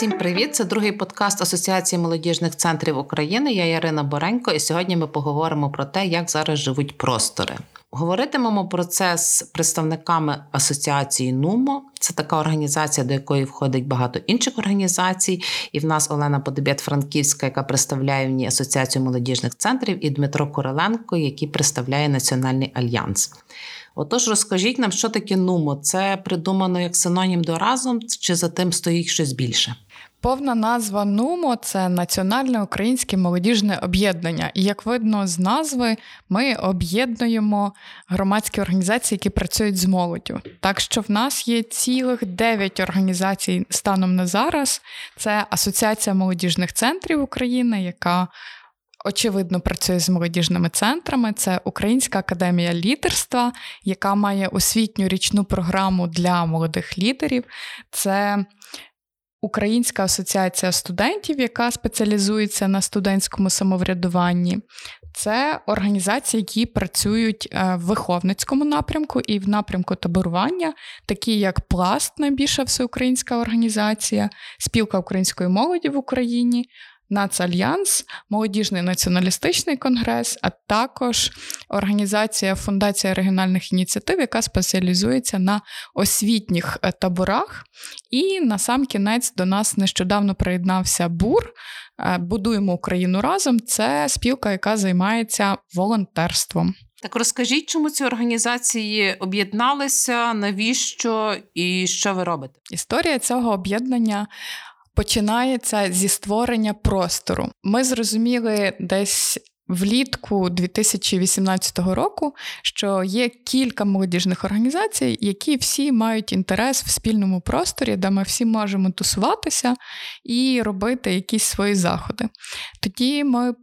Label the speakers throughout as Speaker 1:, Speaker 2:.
Speaker 1: Всім привіт! Це другий подкаст Асоціації молодіжних центрів України. Я Ярина Боренько, і сьогодні ми поговоримо про те, як зараз живуть простори. Говоритимемо про це з представниками асоціації НУМО. Це така організація, до якої входить багато інших організацій. І в нас Олена Подобєт Франківська, яка представляє в ній асоціацію молодіжних центрів, і Дмитро Короленко, який представляє Національний альянс. Отож, розкажіть нам, що таке НУМО? Це придумано як синонім до разом, чи за тим стоїть щось більше?
Speaker 2: Повна назва НУМО це Національне українське молодіжне об'єднання. І як видно з назви, ми об'єднуємо громадські організації, які працюють з молоддю. Так що в нас є цілих дев'ять організацій станом на зараз. Це Асоціація молодіжних центрів України, яка очевидно працює з молодіжними центрами. Це Українська академія лідерства, яка має освітню річну програму для молодих лідерів. Це Українська асоціація студентів, яка спеціалізується на студентському самоврядуванні. Це організації, які працюють е, в виховницькому напрямку і в напрямку таборування, такі як Пласт, найбільша всеукраїнська організація, спілка української молоді в Україні, Нацальянс, молодіжний націоналістичний конгрес, а також організація Фундація регіональних ініціатив, яка спеціалізується на освітніх е, таборах. І на сам кінець до нас нещодавно приєднався БУР. Е, Будуємо Україну разом. Це спілка, яка займається волонтерством.
Speaker 1: Так розкажіть, чому ці організації об'єдналися, навіщо і що ви робите?
Speaker 2: Історія цього об'єднання починається зі створення простору. Ми зрозуміли десь. Влітку 2018 року, що є кілька молодіжних організацій, які всі мають інтерес в спільному просторі, де ми всі можемо тусуватися і робити якісь свої заходи. Тоді ми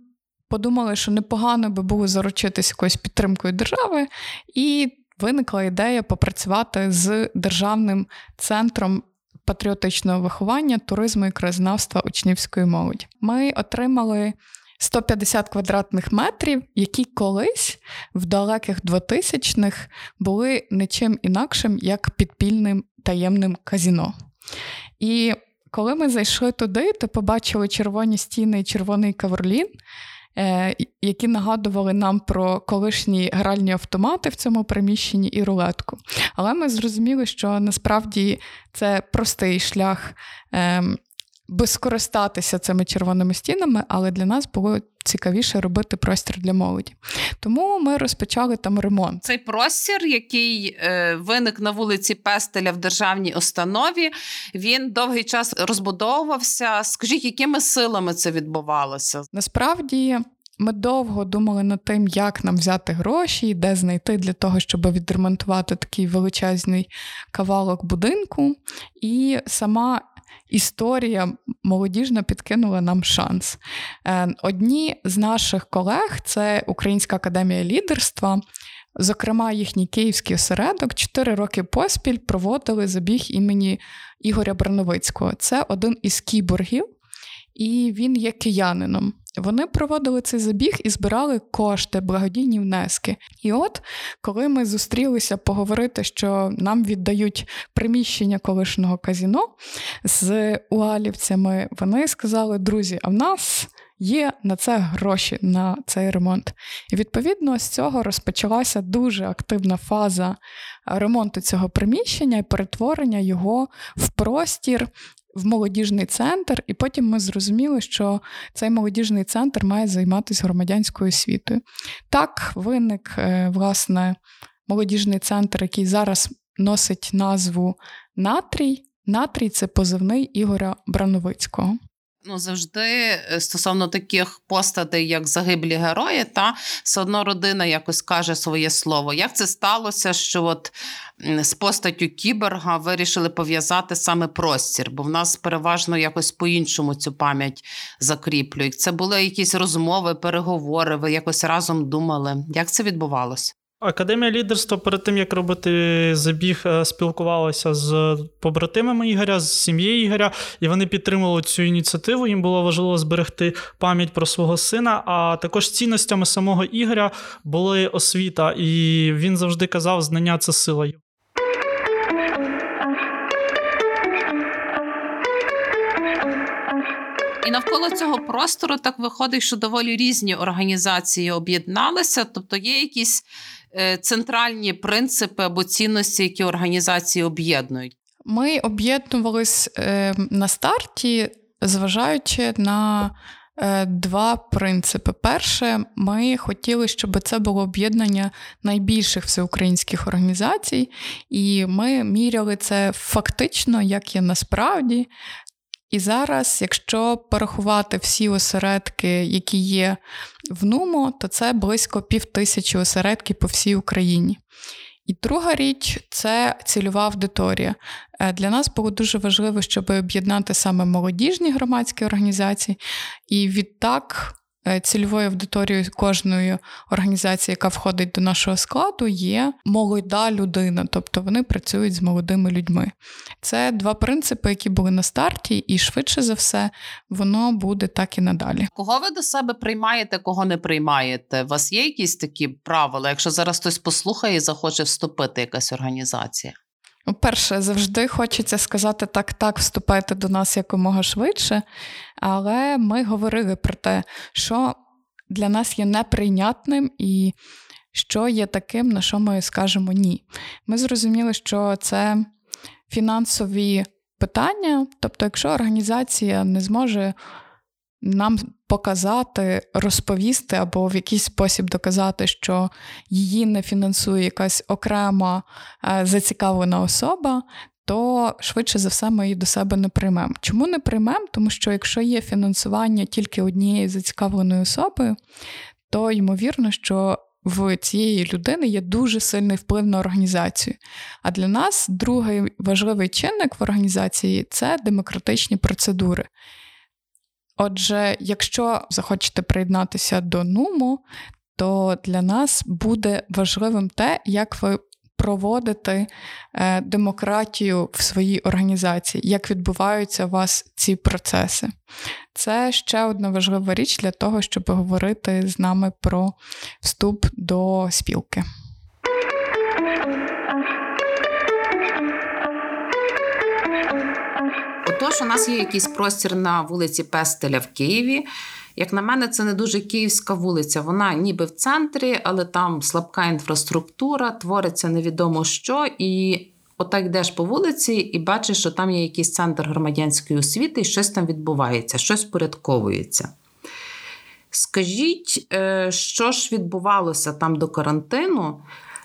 Speaker 2: подумали, що непогано би було заручитися якоюсь підтримкою держави, і виникла ідея попрацювати з державним центром патріотичного виховання, туризму і краєзнавства учнівської молоді. Ми отримали 150 квадратних метрів, які колись в далеких 2000-х були нічим інакшим, як підпільним таємним казіно. І коли ми зайшли туди, то побачили червоні стіни і червоний каверлін. Е, які нагадували нам про колишні гральні автомати в цьому приміщенні і рулетку. Але ми зрозуміли, що насправді це простий шлях ем, би скористатися цими червоними стінами, але для нас було цікавіше робити простір для молоді. Тому ми розпочали там ремонт.
Speaker 1: Цей простір, який е, виник на вулиці Пестеля в державній установі, він довгий час розбудовувався. Скажіть, якими силами це відбувалося?
Speaker 2: Насправді. Ми довго думали над тим, як нам взяти гроші, і де знайти для того, щоб відремонтувати такий величезний кавалок будинку. І сама історія молодіжна підкинула нам шанс. Е, одні з наших колег це Українська академія лідерства. Зокрема, їхній київський осередок чотири роки поспіль проводили забіг імені Ігоря Брановицького. Це один із кіборгів, і він є киянином. Вони проводили цей забіг і збирали кошти, благодійні внески. І от коли ми зустрілися поговорити, що нам віддають приміщення колишнього казіно з уалівцями, вони сказали: друзі, а в нас. Є на це гроші на цей ремонт. І відповідно з цього розпочалася дуже активна фаза ремонту цього приміщення і перетворення його в простір в молодіжний центр, і потім ми зрозуміли, що цей молодіжний центр має займатися громадянською освітою. Так, виник, е, власне, молодіжний центр, який зараз носить назву Натрій. Натрій це позивний Ігоря Брановицького
Speaker 1: ну завжди е, стосовно таких постатей, як загиблі герої, та все одно родина якось каже своє слово. Як це сталося, що от з постаттю кіберга вирішили пов'язати саме простір? Бо в нас переважно якось по-іншому цю пам'ять закріплюють. Це були якісь розмови, переговори. Ви якось разом думали. Як це відбувалося?
Speaker 3: Академія лідерства перед тим, як робити забіг, е, спілкувалася з побратимами Ігоря, з сім'єю Ігоря, і вони підтримували цю ініціативу. Їм було важливо зберегти пам'ять про свого сина. А також цінностями самого Ігоря були освіта, і він завжди казав, знання це сила.
Speaker 1: І навколо цього простору так виходить, що доволі різні організації об'єдналися, тобто є якісь центральні принципи або цінності, які організації об'єднують.
Speaker 2: Ми об'єднувались е, на старті, зважаючи на е, два принципи. Перше, ми хотіли, щоб це було об'єднання найбільших всеукраїнських організацій, і ми міряли це фактично, як є насправді. І зараз, якщо порахувати всі осередки, які є в НУМО, то це близько пів тисячі осередків по всій Україні. І друга річ це цільова аудиторія. Е, для нас було дуже важливо, щоб об'єднати саме молодіжні громадські організації, і відтак цільовою аудиторією кожної організації, яка входить до нашого складу, є молода людина, тобто вони працюють з молодими людьми. Це два принципи, які були на старті, і швидше за все воно буде так і надалі.
Speaker 1: Кого ви до себе приймаєте, кого не приймаєте? У вас є якісь такі правила? Якщо зараз хтось послухає і захоче вступити, якась організація?
Speaker 2: Ну, перше, завжди хочеться сказати так, так, вступайте до нас якомога швидше. Але ми говорили про те, що для нас є неприйнятним і що є таким, на що ми скажемо ні. Ми зрозуміли, що це фінансові питання, тобто, якщо організація не зможе нам показати, розповісти або в якийсь спосіб доказати, що її не фінансує якась окрема е, зацікавлена особа, то швидше за все ми її до себе не приймемо. Чому не приймемо? Тому що якщо є фінансування тільки однієї зацікавленої особи, то ймовірно, що в цієї людини є дуже сильний вплив на організацію. А для нас другий важливий чинник в організації це демократичні процедури. Отже, якщо захочете приєднатися до НУМу, то для нас буде важливим те, як ви проводите е, демократію в своїй організації, як відбуваються у вас ці процеси. Це ще одна важлива річ для того, щоб говорити з нами про вступ до спілки.
Speaker 1: Отож, у нас є якийсь простір на вулиці Пестеля в Києві. Як на мене, це не дуже київська вулиця. Вона ніби в центрі, але там слабка інфраструктура, твориться невідомо що. І отак йдеш по вулиці і бачиш, що там є якийсь центр громадянської освіти, і щось там відбувається, щось порядковується. Скажіть, е, що ж відбувалося там до карантину?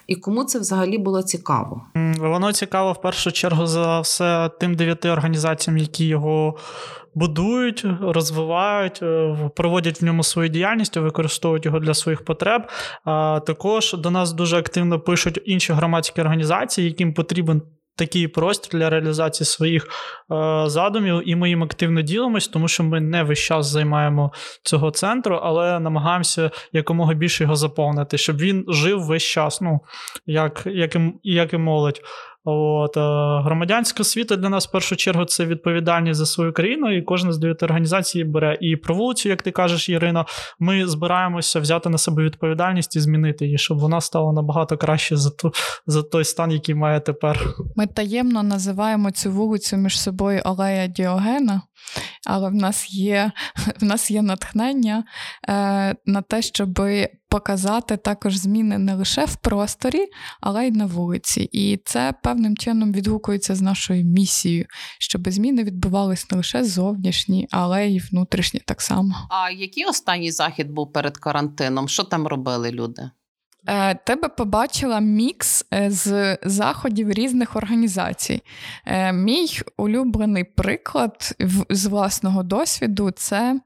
Speaker 1: І кому це взагалі було цікаво?
Speaker 3: Воно цікаво в першу чергу за все тим дев'яти організаціям, які його будують, розвивають, е, проводять в ньому свою діяльність, використовують його для своїх потреб. А також до нас дуже активно пишуть інші громадські організації, яким потрібен такий простір для реалізації своїх е, задумів, і ми їм активно ділимось, тому що ми не весь час займаємо цього центру, але намагаємося якомога більше його заповнити, щоб він жив весь час, ну як, як, і, як і молодь. От, Громадянська освіта для нас в першу чергу це відповідальність за свою країну, і кожна з дев'яти організацій бере. І про вулицю, як ти кажеш, Ірина, ми збираємося взяти на себе відповідальність і змінити її, щоб вона стала набагато краще за ту, за той стан, який має тепер.
Speaker 2: Ми таємно називаємо цю вулицю між собою Алея Діогена, але в нас є в нас є натхнення е, на те, щоб показати також зміни не лише в просторі, але й на вулиці. І це певним чином відгукується з нашою місією, щоб зміни відбувались не лише зовнішні, але й внутрішні так само.
Speaker 1: А який останній захід був перед карантином? Що там робили люди?
Speaker 2: Е, ти би побачила мікс е, з заходів різних організацій. Е, мій улюблений приклад з власного досвіду це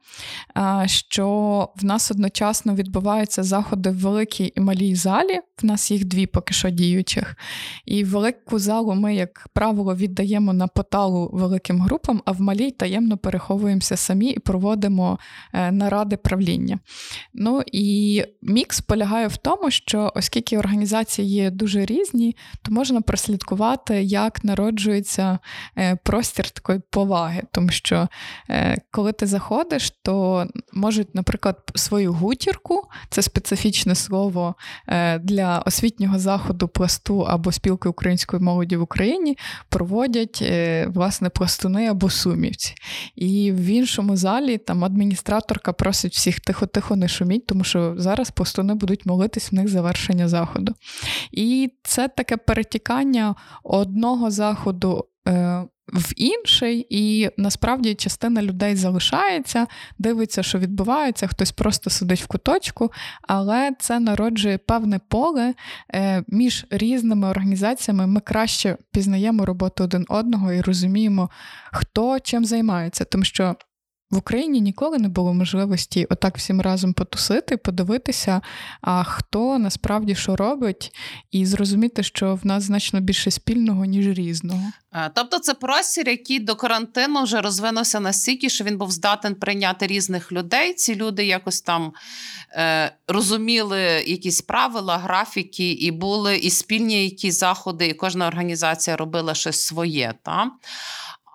Speaker 2: що в нас одночасно відбуваються заходи в великій і малій залі. В нас їх дві поки що діючих. І велику залу ми, як правило, віддаємо на поталу великим групам, а в малій таємно переховуємося самі і проводимо наради правління. Ну і мікс полягає в тому, що що оскільки організації є дуже різні, то можна прослідкувати, як народжується е, простір такої поваги, тому що е, коли ти заходиш, то можуть, наприклад, свою гутірку, це специфічне слово е, для освітнього заходу пласту або спілки української молоді в Україні, проводять власне пластуни або сумівці. І в іншому залі там адміністраторка просить всіх тихо-тихо не шуміть, тому що зараз пластуни будуть молитись в них завершення заходу. І це таке перетікання одного заходу. Е, в інший, і насправді частина людей залишається, дивиться, що відбувається, хтось просто сидить в куточку, але це народжує певне поле е, між різними організаціями. Ми краще пізнаємо роботу один одного і розуміємо, хто чим займається, тому що в Україні ніколи не було можливості отак всім разом потусити, подивитися, а хто насправді що робить, і зрозуміти, що в нас значно більше спільного, ніж різного.
Speaker 1: Е, тобто, це простір, який до карантину вже розвинувся настільки, що він був здатен прийняти різних людей. Ці люди якось там е, розуміли якісь правила, графіки, і були і спільні якісь заходи, і кожна організація робила щось своє. Та?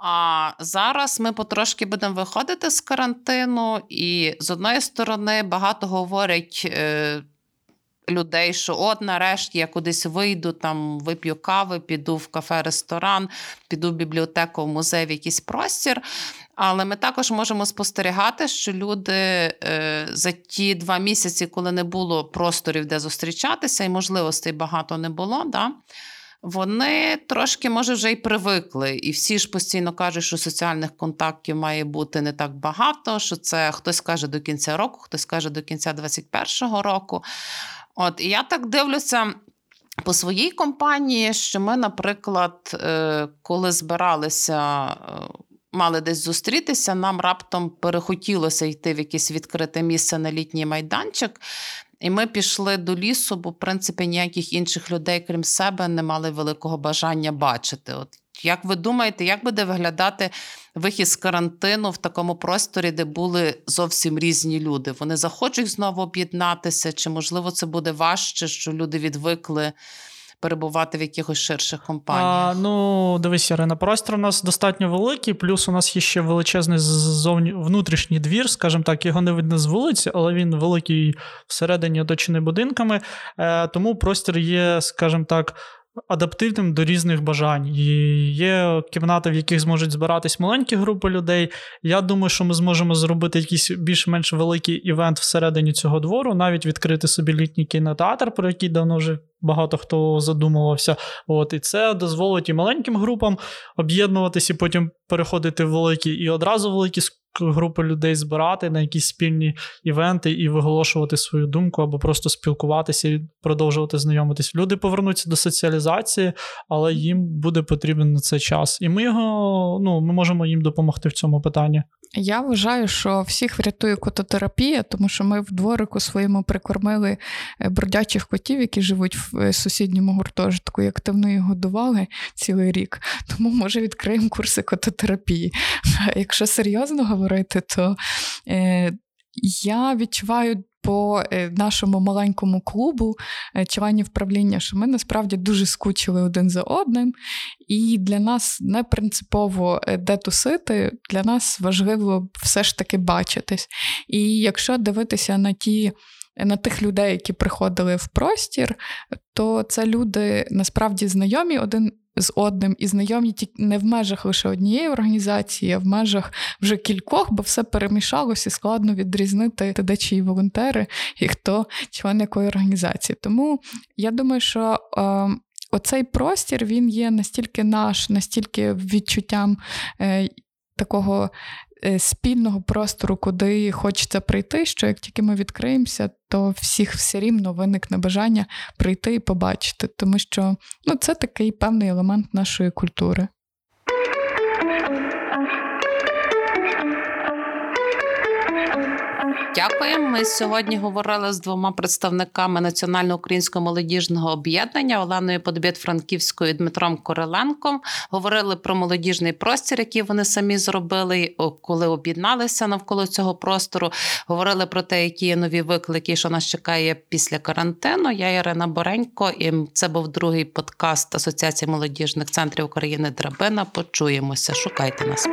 Speaker 1: А зараз ми потрошки будемо виходити з карантину, і з одної сторони багато говорять е, людей, що от нарешті я кудись вийду, там вип'ю кави, піду в кафе-ресторан, піду в бібліотеку, в музей, в якийсь простір. Але ми також можемо спостерігати, що люди е, за ті два місяці, коли не було просторів, де зустрічатися, і можливостей багато не було. да, вони трошки, може, вже й привикли. І всі ж постійно кажуть, що соціальних контактів має бути не так багато, що це хтось каже до кінця року, хтось каже до кінця 2021 року. От, І я так дивлюся. По своїй компанії, що ми, наприклад, е, коли збиралися, е, мали десь зустрітися, нам раптом перехотілося йти в якесь відкрите місце на літній майданчик. І ми пішли до лісу, бо в принципі ніяких інших людей, крім себе, не мали великого бажання бачити. От як ви думаєте, як буде виглядати вихід з карантину в такому просторі, де були зовсім різні люди? Вони захочуть знову об'єднатися? Чи можливо це буде важче, що люди відвикли? Перебувати в якихось ширших компаніях? А,
Speaker 3: Ну, дивись, Ірина, простір у нас достатньо великий, плюс у нас є ще величезний зовні внутрішній двір, скажімо так, його не видно з вулиці, але він великий всередині оточений будинками. Е, Тому простір є, скажімо так адаптивним до різних бажань. І Є кімнати, в яких зможуть збиратись маленькі групи людей. Я думаю, що ми зможемо зробити якийсь більш-менш великий івент всередині цього двору, навіть відкрити собі літній кінотеатр, про який давно вже багато хто задумувався. От, І це дозволить і маленьким групам об'єднуватися, і потім переходити в великі і одразу великі групи людей збирати на якісь спільні івенти і виголошувати свою думку, або просто спілкуватися і продовжувати знайомитись. Люди повернуться до соціалізації, але їм буде потрібен на це час. І ми його ну, ми можемо їм допомогти в цьому питанні.
Speaker 2: Я вважаю, що всіх врятує кототерапія, тому що ми в дворику своєму прикормили е, бродячих котів, які живуть в е, сусідньому гуртожитку, і активно їх годували цілий рік. Тому може відкриємо курси кототерапії. Якщо серйозно говорити, то е, я відчуваю по е, нашому маленькому клубу е, членів правління, що ми насправді дуже скучили один за одним, і для нас не принципово де тусити, для нас важливо все ж таки бачитись. І якщо дивитися на ті. На тих людей, які приходили в простір, то це люди насправді знайомі один з одним і знайомі не в межах лише однієї організації, а в межах вже кількох, бо все перемішалося і складно відрізнити де чиї волонтери і хто член якої організації. Тому я думаю, що. Е, Оцей простір він є настільки наш, настільки відчуттям е, такого спільного простору, куди хочеться прийти, що як тільки ми відкриємося, то всіх все рівно виникне бажання прийти і побачити, тому що ну, це такий певний елемент нашої культури.
Speaker 1: Дякуємо. Ми сьогодні говорили з двома представниками Національно-українського молодіжного об'єднання Оленою Подобєт Франківською і Дмитром Короленком. Говорили про молодіжний простір, який вони самі зробили, коли об'єдналися навколо цього простору. Говорили про те, які є нові виклики, що нас чекає після карантину. Я Ірина Боренько, і це був другий подкаст Асоціації молодіжних центрів України Драбина. Почуємося. Шукайте нас.